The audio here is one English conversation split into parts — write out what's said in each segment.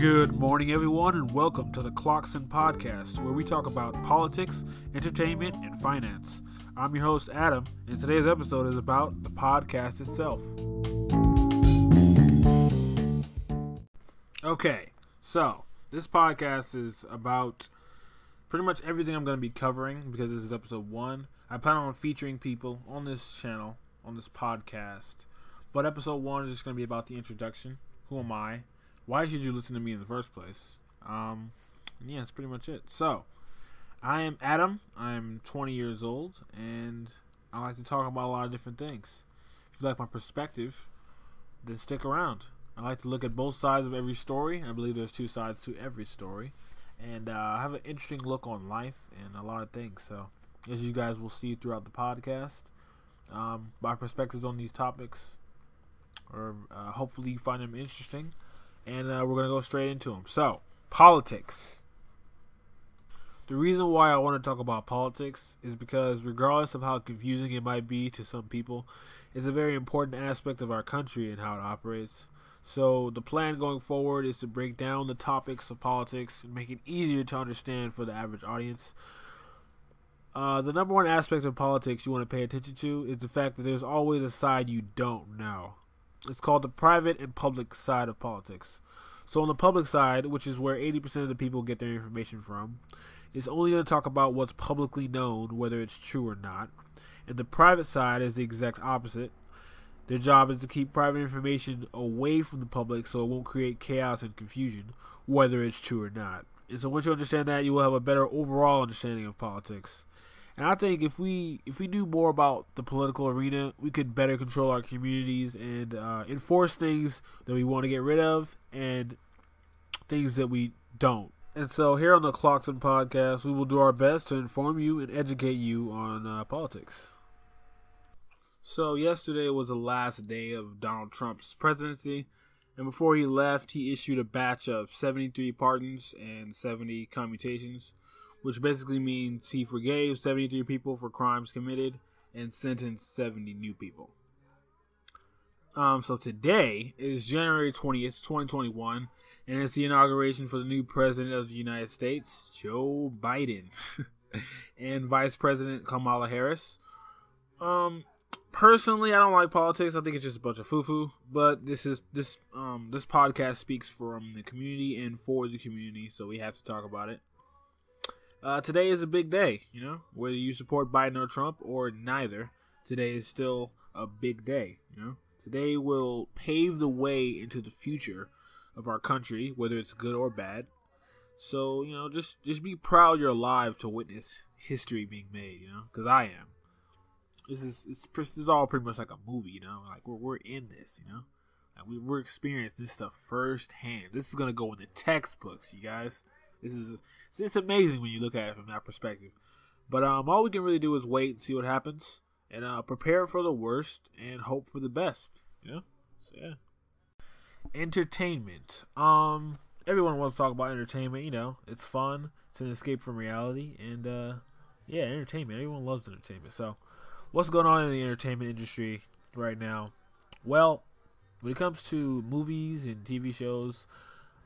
Good morning, everyone, and welcome to the Clocksyn Podcast, where we talk about politics, entertainment, and finance. I'm your host, Adam, and today's episode is about the podcast itself. Okay, so this podcast is about pretty much everything I'm going to be covering because this is episode one. I plan on featuring people on this channel, on this podcast, but episode one is just going to be about the introduction. Who am I? Why should you listen to me in the first place? Um, yeah, that's pretty much it. So, I am Adam. I'm 20 years old, and I like to talk about a lot of different things. If you like my perspective, then stick around. I like to look at both sides of every story. I believe there's two sides to every story, and uh, I have an interesting look on life and a lot of things. So, as you guys will see throughout the podcast, um, my perspectives on these topics, or uh, hopefully you find them interesting and uh, we're going to go straight into them. So, politics. The reason why I want to talk about politics is because, regardless of how confusing it might be to some people, it's a very important aspect of our country and how it operates. So, the plan going forward is to break down the topics of politics and make it easier to understand for the average audience. Uh, the number one aspect of politics you want to pay attention to is the fact that there's always a side you don't know. It's called the private and public side of politics. So on the public side, which is where 80% of the people get their information from, is only going to talk about what's publicly known, whether it's true or not. And the private side is the exact opposite. Their job is to keep private information away from the public so it won't create chaos and confusion, whether it's true or not. And so once you understand that, you will have a better overall understanding of politics. And I think if we if we do more about the political arena, we could better control our communities and uh, enforce things that we want to get rid of and things that we don't. And so here on the Clocksyn podcast, we will do our best to inform you and educate you on uh, politics. So yesterday was the last day of Donald Trump's presidency, and before he left, he issued a batch of 73 pardons and 70 commutations which basically means he forgave 73 people for crimes committed and sentenced 70 new people. Um, so today is January 20th, 2021, and it's the inauguration for the new president of the United States, Joe Biden, and Vice President Kamala Harris. Um, personally, I don't like politics. I think it's just a bunch of foo-foo. But this is this um this podcast speaks from the community and for the community, so we have to talk about it. Uh, today is a big day, you know, whether you support Biden or Trump or neither. Today is still a big day, you know. Today will pave the way into the future of our country, whether it's good or bad. So you know, just just be proud you're alive to witness history being made, you know, because I am. This is it's, this is all pretty much like a movie, you know, like we're we're in this, you know, like we, we're experiencing this stuff firsthand. This is gonna go in the textbooks, you guys. This is it's amazing when you look at it from that perspective. But um, all we can really do is wait and see what happens, and uh, prepare for the worst and hope for the best. Know, so yeah. Entertainment. Um, everyone wants to talk about entertainment. You know, it's fun. It's an escape from reality, and uh, yeah, entertainment. Everyone loves entertainment. So, what's going on in the entertainment industry right now? Well, when it comes to movies and TV shows,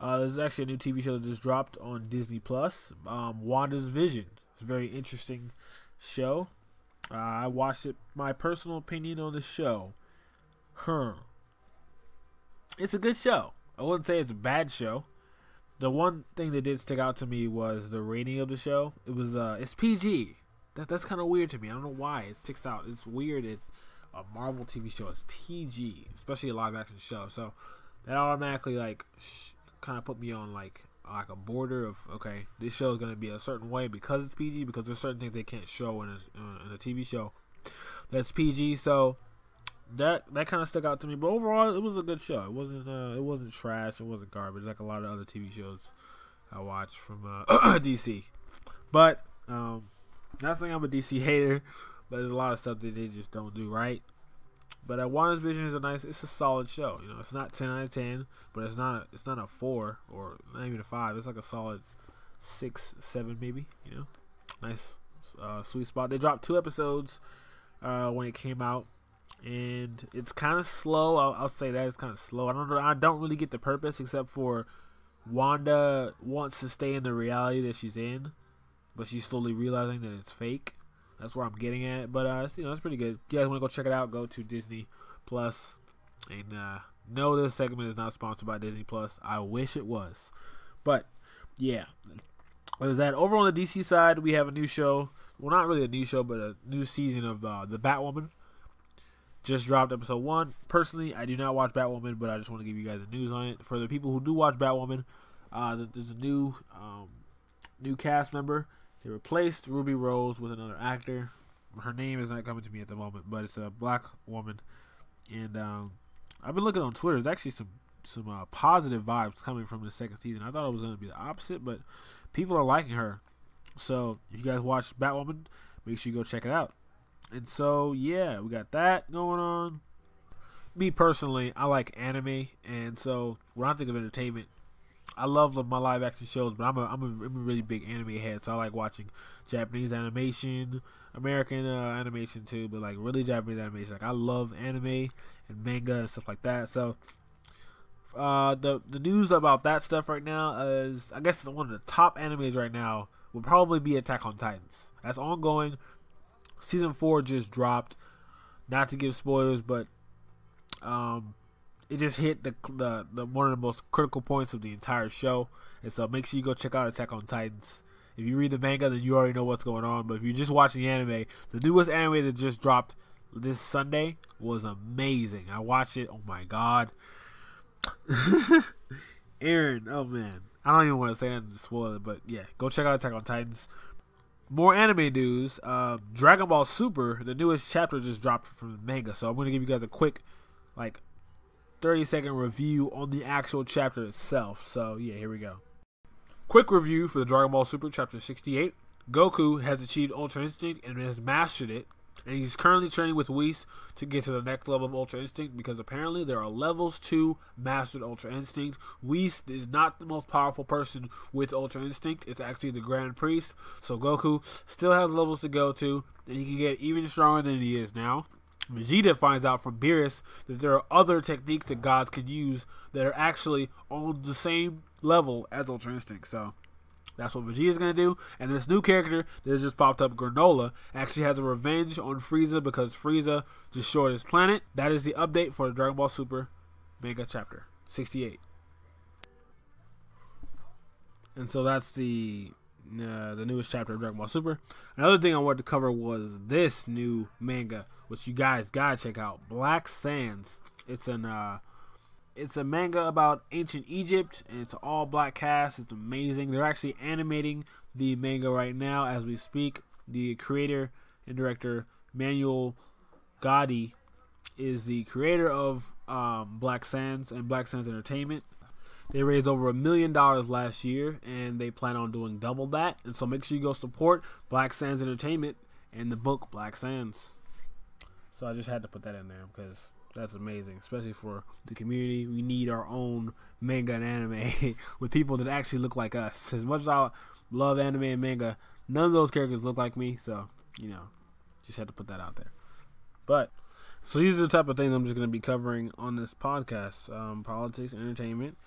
uh, there's actually a new TV show that just dropped on Disney Plus. Um, Wanda's Vision. It's a very interesting show. Uh, I watched it. My personal opinion on the show, huh? It's a good show. I wouldn't say it's a bad show. The one thing that did stick out to me was the rating of the show. It was uh, it's PG. That that's kind of weird to me. I don't know why it sticks out. It's weird that a Marvel TV show is PG, especially a live action show. So that automatically like sh- kind of put me on like like a border of okay, this show is gonna be a certain way because it's PG because there's certain things they can't show in a, in a TV show that's PG. So that that kind of stuck out to me. But overall, it was a good show. It wasn't uh, it wasn't trash. It wasn't garbage like a lot of other TV shows I watch from uh, DC. But um, not saying I'm a DC hater, but there's a lot of stuff that they just don't do right. But Wanda's Vision is a nice, it's a solid show. You know, it's not ten out of ten, but it's not, a, it's not a four or not even a five. It's like a solid six, seven maybe. You know, nice, uh, sweet spot. They dropped two episodes uh, when it came out, and it's kind of slow. I'll, I'll, say that it's kind of slow. I don't, I don't really get the purpose except for Wanda wants to stay in the reality that she's in, but she's slowly realizing that it's fake. That's where I'm getting at. But uh, it's, you know, it's pretty good. If you guys want to go check it out? Go to Disney Plus. And uh, no, this segment is not sponsored by Disney Plus. I wish it was, but yeah. Is that over on the DC side? We have a new show. Well, not really a new show, but a new season of uh, the Batwoman. Just dropped episode one. Personally, I do not watch Batwoman, but I just want to give you guys the news on it. For the people who do watch Batwoman, uh, there's a new um, new cast member. They replaced Ruby Rose with another actor. Her name is not coming to me at the moment, but it's a black woman. And um, I've been looking on Twitter. There's actually some some uh, positive vibes coming from the second season. I thought it was going to be the opposite, but people are liking her. So if you guys watch Batwoman, make sure you go check it out. And so yeah, we got that going on. Me personally, I like anime, and so when I think of entertainment, I love my live action shows, but I'm a, I'm a, I'm a really big anime head, so I like watching Japanese animation, American uh, animation too, but like really Japanese animation. Like I love anime and manga and stuff like that. So uh, the the news about that stuff right now is I guess one of the top animes right now would probably be Attack on Titans. That's ongoing. Season four just dropped. Not to give spoilers, but um, it just hit the, the the one of the most critical points of the entire show. And so make sure you go check out Attack on Titans. If you read the manga, then you already know what's going on. But if you're just watching the anime, the newest anime that just dropped this Sunday was amazing. I watched it. Oh my god. Eren, oh man. I don't even want to say anything to spoil it, but yeah, go check out Attack on Titans. More anime news. Uh, Dragon Ball Super, the newest chapter just dropped from the manga, so I'm to give you guys a quick, like, 30 second review on the actual chapter itself. So yeah, here we go. Quick review for the Dragon Ball Super chapter 68. Goku has achieved Ultra Instinct and has mastered it and he's currently training with Whis to get to the next level of Ultra Instinct because apparently there are levels to mastered Ultra Instinct. Whis is not the most powerful person with Ultra Instinct. It's actually the Grand Priest. So Goku still has levels to go to, and he can get even stronger than he is now. Vegeta finds out from Beerus that there are other techniques that gods can use that are actually on the same level as Ultra Instinct. So that's what Vegeta's gonna do. And this new character that just popped up, Granola, actually has a revenge on Frieza because Frieza destroyed his planet. That is the update for the Dragon Ball Super Mega Chapter 68. And so that's the uh, the newest chapter of Dragon Ball Super. Another thing I wanted to cover was this new manga, which you guys gotta check out, Black Sands. It's an uh, it's a manga about ancient Egypt, and it's all black cast. It's amazing. They're actually animating the manga right now as we speak. The creator and director Manuel Godoy is the creator of um, Black Sands and Black Sands Entertainment. They raised over a million dollars last year, and they plan on doing double that. And so make sure you go support Black Sands Entertainment and the book Black Sands. So I just had to put that in there because that's amazing, especially for the community. We need our own manga and anime with people that actually look like us. As much as I love anime and manga, none of those characters look like me. So, you know, just had to put that out there. But, so these are the type of things I'm just going to be covering on this podcast um, politics, entertainment,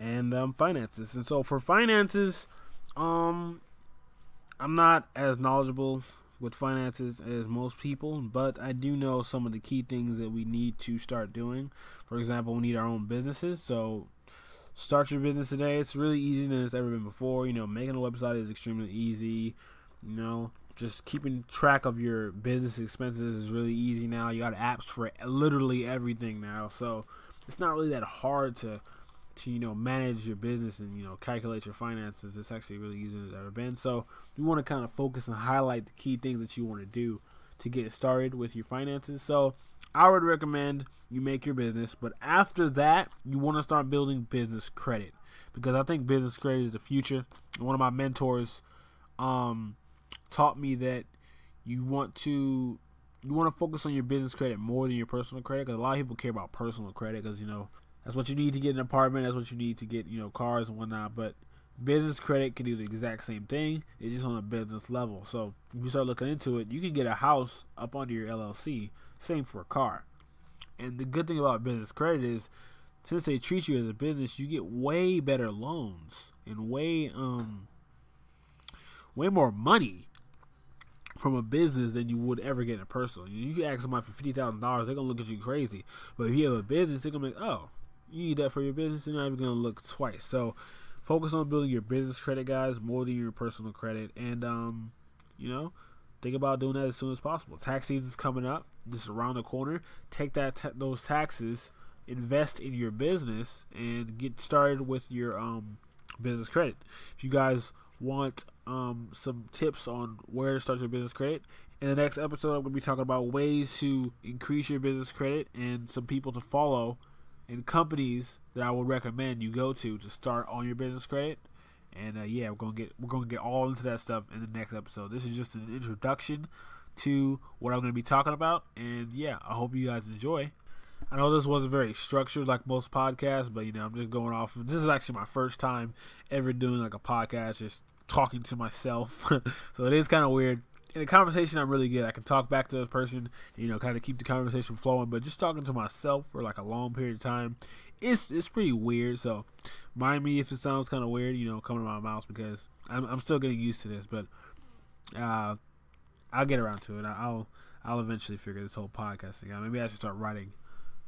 and um, finances. And so for finances, um, I'm not as knowledgeable with finances as most people, but I do know some of the key things that we need to start doing. For example, we need our own businesses. So start your business today. It's really easier than it's ever been before. You know, making a website is extremely easy. You know, just keeping track of your business expenses is really easy now. You got apps for literally everything now. So it's not really that hard to to you know manage your business and you know calculate your finances it's actually really easy as ever been. So we want to kind of focus and highlight the key things that you want to do to get started with your finances. So i would recommend you make your business but after that you want to start building business credit. Because i think business credit is the future. One of my mentors um, taught me that you want to you want to focus on your business credit more than your personal credit because a lot of people care about personal credit because you know that's what you need to get an apartment. That's what you need to get, you know, cars and whatnot. But business credit can do the exact same thing. It's just on a business level. So if you start looking into it, you can get a house up under your LLC. Same for a car. And the good thing about business credit is since they treat you as a business, you get way better loans and way um way more money from a business than you would ever get in a personal. You can ask somebody for fifty thousand dollars, they're gonna look at you crazy. But if you have a business, they're gonna be like, oh, you need that for your business, you're not even gonna look twice. So focus on building your business credit, guys, more than your personal credit, and um, you know, think about doing that as soon as possible. Tax season's coming up, just around the corner. Take that ta- those taxes, invest in your business, and get started with your um business credit. If you guys want um, some tips on where to start your business credit. In the next episode, I'm going to be talking about ways to increase your business credit and some people to follow and companies that I would recommend you go to to start on your business credit. And uh, yeah, we're gonna get we're gonna get all into that stuff in the next episode. This is just an introduction to what I'm gonna be talking about, and yeah, I hope you guys enjoy. I know this wasn't very structured like most podcasts, but you know, I'm just going off. This is actually my first time ever doing like a podcast, just talking to myself. so it is kind of weird. In a conversation, I'm really good. I can talk back to the person, you know, kind of keep the conversation flowing. But just talking to myself for like a long period of time, it's it's pretty weird. So mind me if it sounds kind of weird, you know, coming to my mouth because I'm I'm still getting used to this. But uh, I'll get around to it. I'll I'll eventually figure this whole podcast thing out. Maybe I should start writing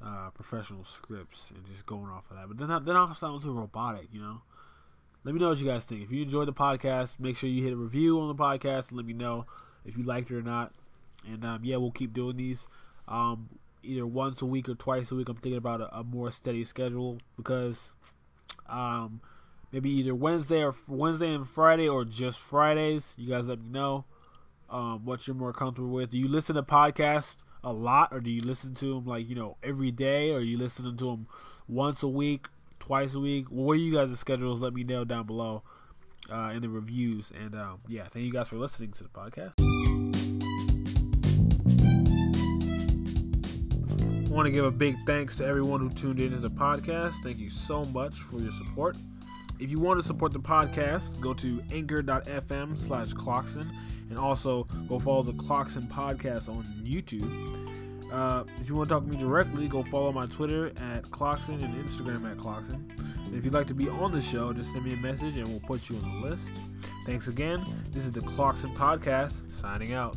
uh, professional scripts and just going off of that. But then I, then I'll sound too robotic, you know. Let me know what you guys think. If you enjoyed the podcast, make sure you hit a review on the podcast and let me know if you liked it or not. And um, yeah, we'll keep doing these um, either once a week or twice a week. I'm thinking about a, a more steady schedule because um, maybe either Wednesday or Wednesday and Friday or just Fridays. You guys let me know um, what you're more comfortable with. Do you listen to podcasts a lot, or do you listen to them like you know every day, or you listening to them once a week twice a week. What are you guys' schedules? Let me know down below uh, in the reviews. And um, yeah, thank you guys for listening to the podcast. Want to give a big thanks to everyone who tuned in to the podcast. Thank you so much for your support. If you want to support the podcast, go to anchor.fm slash Clocksyn and also go follow the Clocksyn podcast on YouTube. Uh, if you want to talk to me directly, go follow my Twitter at Clocksyn and Instagram at Clocksyn. And if you'd like to be on the show, just send me a message and we'll put you on the list. Thanks again. This is the Clocksyn Podcast, signing out.